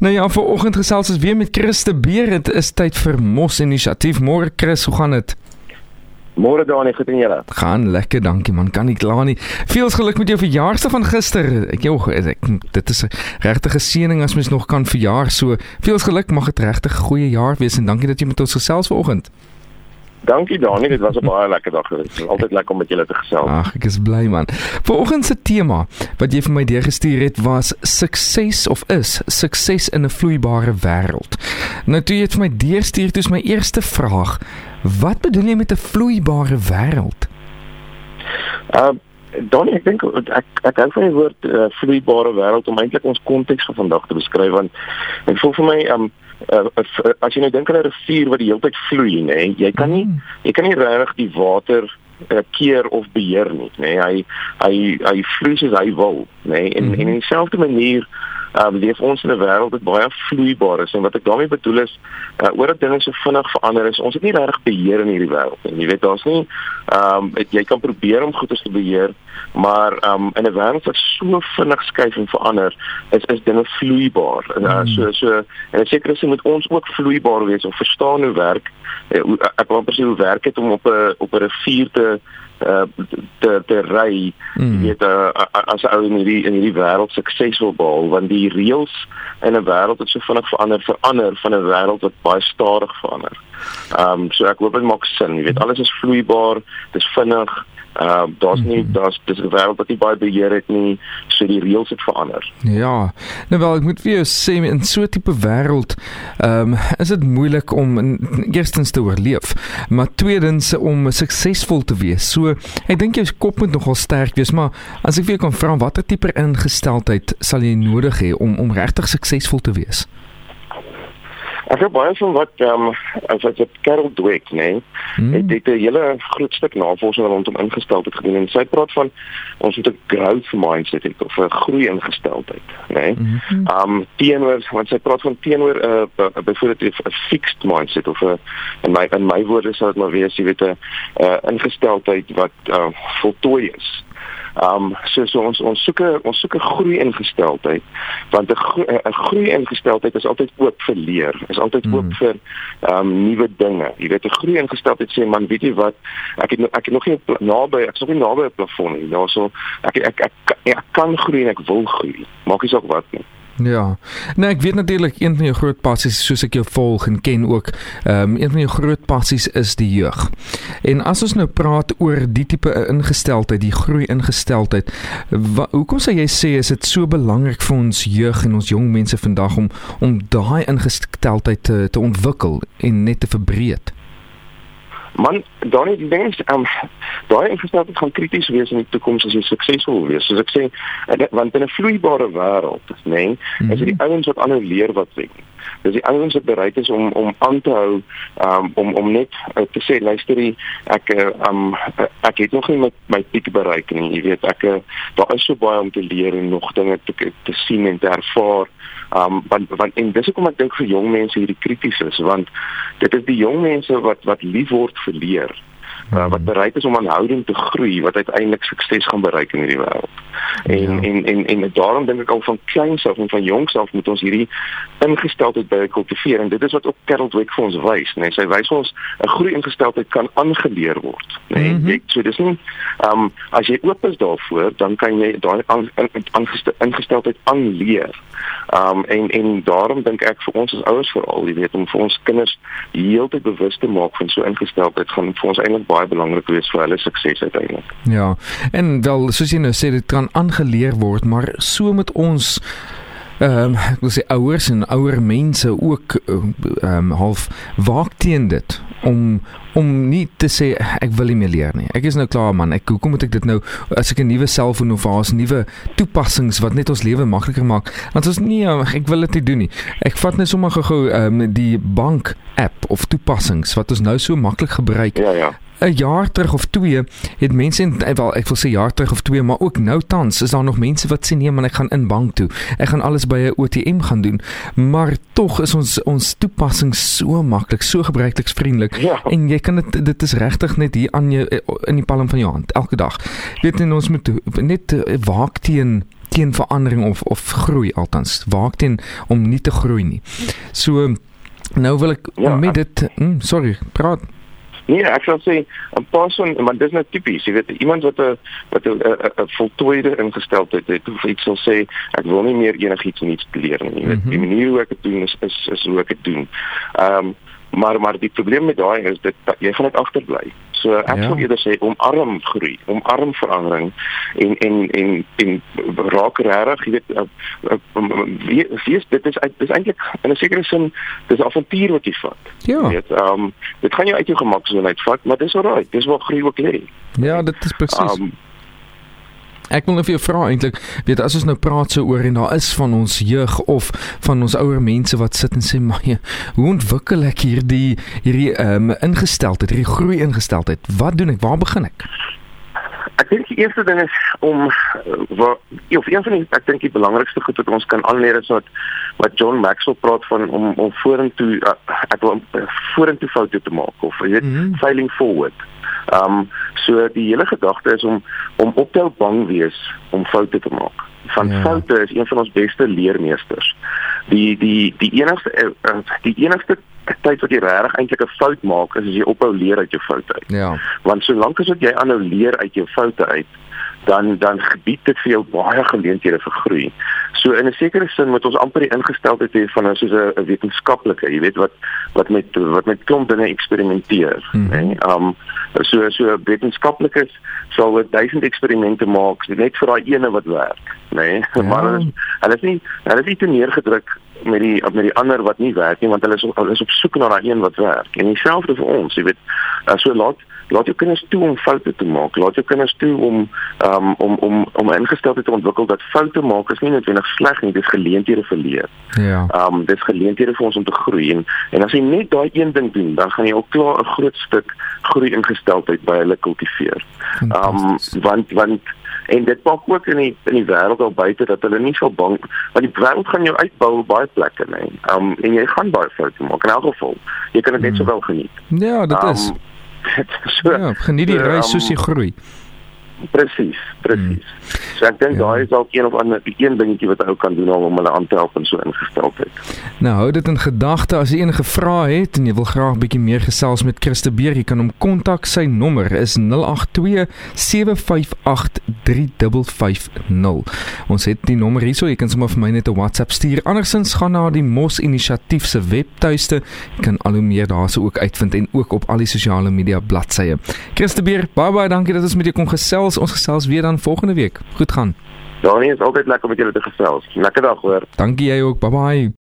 Nou ja, vanoggend gesels ons weer met Christe Beer. Dit is tyd vir Mos Inisiatief. Môre Chris, hoe gaan dit? Môre Dani, goed en julle? Gaan lekker, dankie man. Kan nie kla nie. Veel geluk met jou verjaarsdag van gister. Ek jou ek, dit is 'n regte geseëning as mens nog kan verjaar. So, veel geluk, mag dit regtig 'n goeie jaar wees en dankie dat jy met ons gesels vanoggend. Dankie Dani, dit was 'n baie lekker dag geweest. Dit is altyd lekker om met julle te gesels. Ag, ek is bly man. Vanoggend se tema wat jy vir my deurgestuur het was sukses of is sukses in 'n vloeibare wêreld. Nou toe jy dit vir my deurstuur, dis my eerste vraag. Wat bedoel jy met 'n vloeibare wêreld? Uh Donnie, ek dink ek ek hou van die woord uh, vloeibare wêreld om eintlik ons konteks van vandag te beskryf want dit voel vir my um uh, as jy nou dink aan 'n rivier wat die hele tyd vloei, nê, nee, jy kan nie hmm. jy kan nie regtig die water uh, keer of beheer nie, nê. Nee. Hy hy hy vloei soos hy wil, nê. Nee. En, mm en in dieselfde manier um, leef ons in 'n wêreld wat baie vloeibaar is en wat ek daarmee bedoel is uh, oor dat dinge so vinnig verander is ons het nie regtig beheer in hierdie wêreld nie. Jy weet daar's nie um, jy kan probeer om goeie te beheer maar um, in 'n wêreld wat so vinnig skuif en verander is is dinge vloeibaar. En uh, so so en seker is moet ons ook vloeibaar wees om verstaan hoe werk uh, ek wil presies hoe werk dit om op 'n op 'n rivier te uh te te ry mm. weet uh, as ou in hierdie in hierdie wêreld suksesvol behaal want die reëls in 'n wêreld wat so vinnig verander verander van 'n wêreld wat baie stadig verander. Ehm um, so ek hoop dit maak sin, jy weet alles is vloeibaar, dis vinnig, Ehm uh, daar's nie mhm. daar's dis 'n wêreld wat nie baie beheer het nie, so die reëls het verander. Ja. Nou wel, ek moet vir jou sê in so 'n tipe wêreld, ehm um, is dit moeilik om eerstens te oorleef, maar tweedens om suksesvol te wees. So, ek dink jou kop moet nogal sterk wees, maar as ek vir jou kan vra watter tipe ingesteldheid sal jy nodig hê om om regtig suksesvol te wees? Ek het baie van wat ehm um, as ek dit Carol Dweck, nee, hmm. het dit 'n hele groot stuk navorsing rondom ingestel het gedoen en sy praat van ons het 'n growth mindset het, of 'n groei ingesteldheid, nee. Hmm. Ehm um, teenoor want sy praat van teenoor 'n uh, uh, byvoorbeeld 'n fixed mindset of 'n in my in my woorde sou dit maar wees, jy weet 'n uh, ingesteldheid wat uh, voltooi is. Ehm um, so, so ons ons soek ons soek 'n groei ingesteldheid want 'n gro groei ingesteldheid is altyd oop vir leer, is altyd oop mm. vir ehm um, nuwe dinge. Jy weet 'n groei ingesteldheid sê man, weet jy wat, ek het ek het nog nie naby, ek is nog nie naby 'n plafon nie. Daarso ek ek, ek ek ek kan groei en ek wil groei. Maak nie saak wat nie. Ja. Nou ek weet natuurlik een van jou groot passies soos ek jou volg en ken ook, ehm um, een van jou groot passies is die jeug. En as ons nou praat oor die tipe ingesteldheid, die groei ingesteldheid, hoekom sê jy sê is dit so belangrik vir ons jeug en ons jong mense vandag om om daai ingesteldheid te te ontwikkel en net te verbreek? Man, dan die is um daai ingesteldheid gaan krities wees in die toekoms as jy suksesvol wil wees. Soos ek sê, want in 'n vloeibare wêreld, nê, nee, mm -hmm. is dit die mhm. ouens wat ander leer wat wen. Dis die ouens wat bereid is om om aan te hou um om om net uh, te sê luister jy ek um ek het nog nie met my piek bereik nie. Jy weet ek daar is so baie om te leer en nog dinge te te sien en te ervaar. Um want want en dis hoekom ek dink vir jong mense hierdie krities is want dit is die jong mense wat wat lief word vir leer uh, wat bereid is om aanhoudend te groei wat uiteindelik sukses gaan bereik in hierdie wêreld. En, ja. en en en daarom dink ek al van kleins af en van jongs af moet ons hierdie ingesteldheid by kultiveer en dit is wat ook Carol Dweck vir ons wys, né? Nee, sy wys ons 'n groei ingesteldheid kan aangeleer word, né? Nee, mm -hmm. So dis nie ehm um, as jy oop is daarvoor, dan kan jy daai ingesteldheid aanleer. Ehm um, en en daarom dink ek vir ons as ouers veral, jy weet, om vir ons kinders heeltyd bewus te maak van so ingesteldheid gaan vir ons eintlik baie belangrik wees vir hulle sukses uiteindelik. Ja. En wel soos jy nou sê dit kan aangeleer word, maar so met ons ehm um, ek wil sê ouers en ouer mense ook ehm um, half waak teen dit om om nie te sê ek wil nie meer leer nie. Ek is nou klaar man. Ek hoekom moet ek dit nou as ek 'n nuwe selfoon of as nuwe toepassings wat net ons lewe makliker maak. Want ons nie ek wil dit nie doen nie. Ek vat net sommer gou ehm um, die bank app of toepassings wat ons nou so maklik gebruik. Ja ja. 'n jaar terug of 2 het mense en eh, wel ek wil sê jaar terug of 2 maar ook nou tans is daar nog mense wat sê nee man ek gaan in bank toe ek gaan alles by 'n ATM gaan doen maar tog is ons ons toepassing so maklik so gebruiksvriendelik ja. en jy kan dit dit is regtig net hier aan jou eh, in die palm van jou hand elke dag weet en ons moet net eh, waak teen teen verandering of of groei althans. Waak teen om nie te groei nie. So nou wil ek ja, met dit mm, sorry, praat Nee, ek sal sê 'n persoon, maar dis nou tipies, jy weet, iemand wat 'n wat 'n 'n voltooide ingesteldheid het, of ek sal sê ek wil nie meer enigiets nuuts leer nie. Jy weet, mm -hmm. die manier hoe ek dit doen is is is hoe ek dit doen. Ehm um, maar maar die probleem met daai is dit jy gaan net agterbly. So ek ja. sou eerder sê omarm groei, omarm verandering en en en en raak regtig, jy weet, uh, uh, wie dit is dit is eintlik in 'n sekere sin dis 'n avontuur wat jy vat. Ja. Jy weet, ehm um, dit gaan jou uit jou gemaksonheid vat, maar dis alraai. Dis waar groei ook lê. Ja, dit is presies. Um, Ek wil net vir jou vra eintlik, weet as ons nou praat so oor en daar is van ons jeug of van ons ouer mense wat sit en sê maar hoe ontwikkel ek hierdie hierdie ehm um, ingesteldheid, hierdie groei ingesteldheid? Wat doen ek? Waar begin ek? Ek dink die eerste ding is om wat of een van die ek dink die belangrikste goed wat ons kan aanleer is wat wat John Maxwell praat van om om vorentoe uh, ek wil vorentoe foute te maak of jy weet mm -hmm. failing forward. Ehm um, so die hele gedagte is om om op jou bang wees om foute te maak. Van ja. foute is een van ons beste leermeesters. Die die die enigste eh, eh, die enigste tyd wat jy regtig eintlik 'n fout maak is as jy ophou leer uit jou foute uit. Ja. Want solank as wat jy aanhou leer uit jou foute uit, dan dan gebied dit vir jou baie geleenthede vir groei. So in 'n sekere sin moet ons amper die ingesteldheid hê van soos 'n wetenskaplike, jy weet wat wat met wat met klomp dinge eksperimenteer, mm -hmm. hè. Um so so wetenskaplikes sal wat duisend eksperimente maak net vir daai ene wat werk, nê. Nee? Ja. Maar hulle is, hulle is nie hulle is nie te neergedruk met die met die ander wat nie werk nie want hulle is hulle is op soek na daai een wat werk. En dieselfde vir ons, jy weet, so laat laat jou kinders toe om foute te maak. Laat jou kinders toe om um, om om om ingesteldheid te ontwikkel dat foute maak is nie noodwendig sleg nie, dit is geleenthede vir leer. Ja. Ehm um, dit is geleenthede vir ons om te groei en en as jy net daai een ding doen, dan gaan jy al klaar 'n groot stuk groei ingesteldheid by hulle kultiveer. Ehm um, want want en dit maak ook in die in die wêreld al buite dat hulle nie so bang want die wêreld gaan jou uitbou op baie plekke nê. Um en jy gaan baie foute maak in elk geval. Jy kan dit net mm. sowel geniet. Ja, dit um, is so, ja, geniet die reis um, soos jy groei. Presies, presies. Hmm. So ek dink ja. daai is dalk een of ander een dingetjie wat ou kan doen om hulle aan te help en so ingesteldheid. Nou hou dit in gedagte as jy enige vrae het en jy wil graag 'n bietjie meer gesels met Christe Beer, jy kan hom kontak. Sy nommer is 082 758 3550. Ons het die nommer hierso, jy kan sommer vir my net 'n WhatsApp stuur. Andersins gaan na die Mos Inisiatief se webtuiste. Jy kan al hoe meer daarso ook uitvind en ook op al die sosiale media bladsye. Christe Beer, baie baie dankie dat ons met jou kon gesels. Ons gesels weer dan volgende week. Goed gaan. Danie is altyd lekker om met julle te gesels. Lekker dag hoor. Dankie jy ook. Bye bye.